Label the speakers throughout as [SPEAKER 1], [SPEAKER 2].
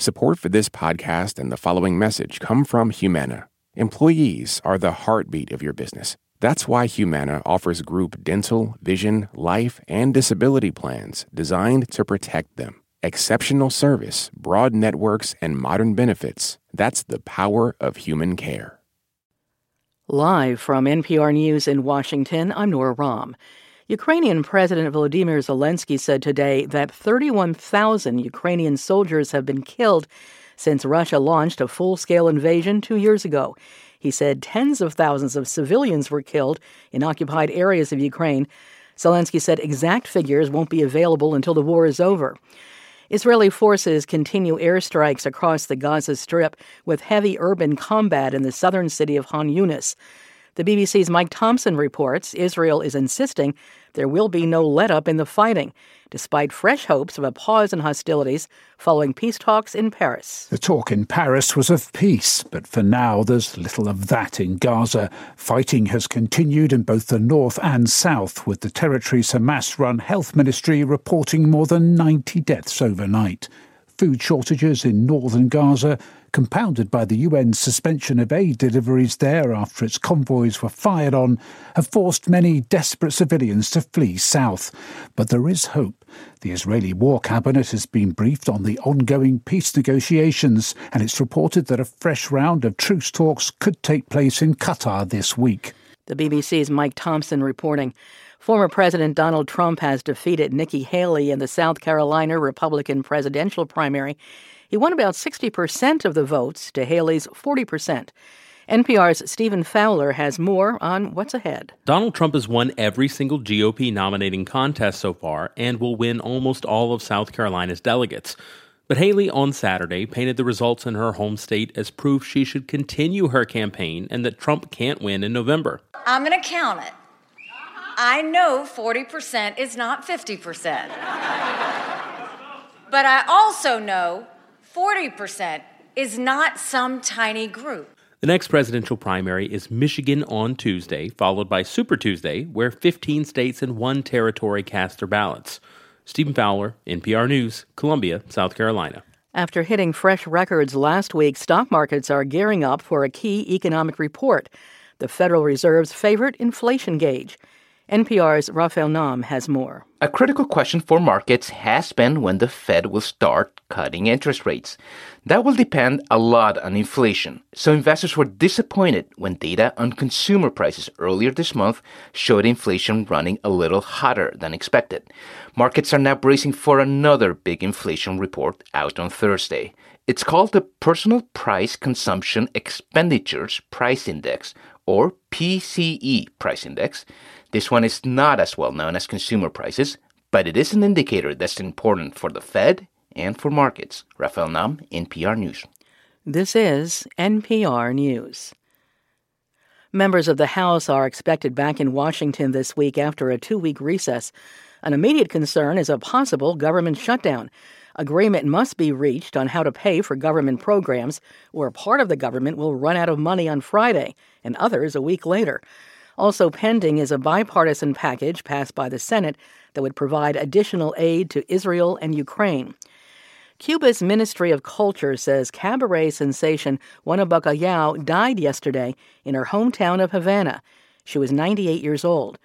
[SPEAKER 1] Support for this podcast and the following message come from Humana. Employees are the heartbeat of your business. That's why Humana offers group dental, vision, life, and disability plans designed to protect them. Exceptional service, broad networks, and modern benefits. That's the power of human care.
[SPEAKER 2] Live from NPR News in Washington, I'm Nora Raum. Ukrainian President Volodymyr Zelensky said today that 31,000 Ukrainian soldiers have been killed since Russia launched a full scale invasion two years ago. He said tens of thousands of civilians were killed in occupied areas of Ukraine. Zelensky said exact figures won't be available until the war is over. Israeli forces continue airstrikes across the Gaza Strip with heavy urban combat in the southern city of Han Yunis. The BBC's Mike Thompson reports Israel is insisting there will be no let up in the fighting, despite fresh hopes of a pause in hostilities following peace talks in Paris.
[SPEAKER 3] The talk in Paris was of peace, but for now there's little of that in Gaza. Fighting has continued in both the north and south, with the territory's Hamas run health ministry reporting more than 90 deaths overnight. Food shortages in northern Gaza compounded by the UN's suspension of aid deliveries there after its convoys were fired on, have forced many desperate civilians to flee south. But there is hope. The Israeli War Cabinet has been briefed on the ongoing peace negotiations, and it's reported that a fresh round of truce talks could take place in Qatar this week.
[SPEAKER 2] The BBC's Mike Thompson reporting. Former President Donald Trump has defeated Nikki Haley in the South Carolina Republican presidential primary he won about 60% of the votes to Haley's 40%. NPR's Stephen Fowler has more on what's ahead.
[SPEAKER 4] Donald Trump has won every single GOP nominating contest so far and will win almost all of South Carolina's delegates. But Haley on Saturday painted the results in her home state as proof she should continue her campaign and that Trump can't win in November.
[SPEAKER 5] I'm going to count it. I know 40% is not 50%. but I also know 40% is not some tiny group.
[SPEAKER 4] The next presidential primary is Michigan on Tuesday, followed by Super Tuesday, where 15 states and one territory cast their ballots. Stephen Fowler, NPR News, Columbia, South Carolina.
[SPEAKER 2] After hitting fresh records last week, stock markets are gearing up for a key economic report the Federal Reserve's favorite inflation gauge. NPR's Rafael Nam has more.
[SPEAKER 6] A critical question for markets has been when the Fed will start cutting interest rates. That will depend a lot on inflation. So investors were disappointed when data on consumer prices earlier this month showed inflation running a little hotter than expected. Markets are now bracing for another big inflation report out on Thursday. It's called the Personal Price Consumption Expenditures Price Index, or PCE Price Index. This one is not as well known as consumer prices, but it is an indicator that's important for the Fed and for markets. Rafael Nam, NPR News.
[SPEAKER 2] This is NPR News. Members of the House are expected back in Washington this week after a two week recess. An immediate concern is a possible government shutdown. Agreement must be reached on how to pay for government programs, or part of the government will run out of money on Friday and others a week later. Also pending is a bipartisan package passed by the Senate that would provide additional aid to Israel and Ukraine. Cuba's Ministry of Culture says cabaret sensation Juana Bacallao died yesterday in her hometown of Havana. She was 98 years old.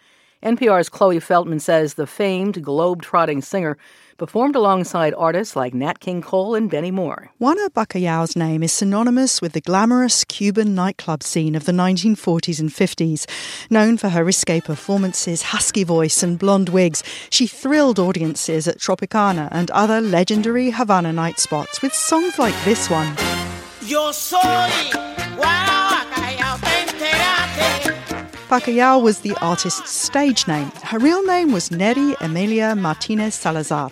[SPEAKER 2] NPR's Chloe Veltman says the famed globe-trotting singer performed alongside artists like Nat King Cole and Benny Moré.
[SPEAKER 7] Juana Bacallao's name is synonymous with the glamorous Cuban nightclub scene of the 1940s and 50s. Known for her risque performances, husky voice, and blonde wigs, she thrilled audiences at Tropicana and other legendary Havana night spots with songs like this one. Yo soy Bacallao was the artist's stage name. Her real name was Neri Emilia Martinez Salazar.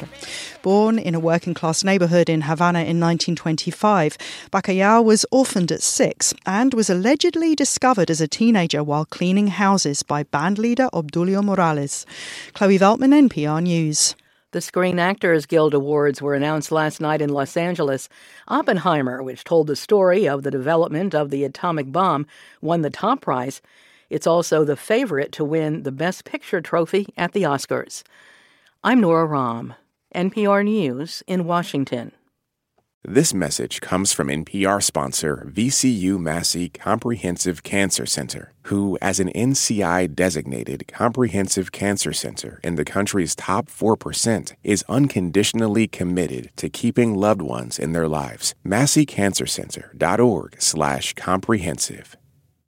[SPEAKER 7] Born in a working class neighborhood in Havana in 1925, Bacallao was orphaned at six and was allegedly discovered as a teenager while cleaning houses by bandleader Obdulio Morales. Chloe Veltman, NPR News.
[SPEAKER 2] The Screen Actors Guild Awards were announced last night in Los Angeles. Oppenheimer, which told the story of the development of the atomic bomb, won the top prize. It's also the favorite to win the Best Picture trophy at the Oscars. I'm Nora Raum, NPR News in Washington.
[SPEAKER 1] This message comes from NPR sponsor VCU Massey Comprehensive Cancer Center, who, as an NCI designated comprehensive cancer center in the country's top 4%, is unconditionally committed to keeping loved ones in their lives. MasseyCancerCenter.org slash comprehensive.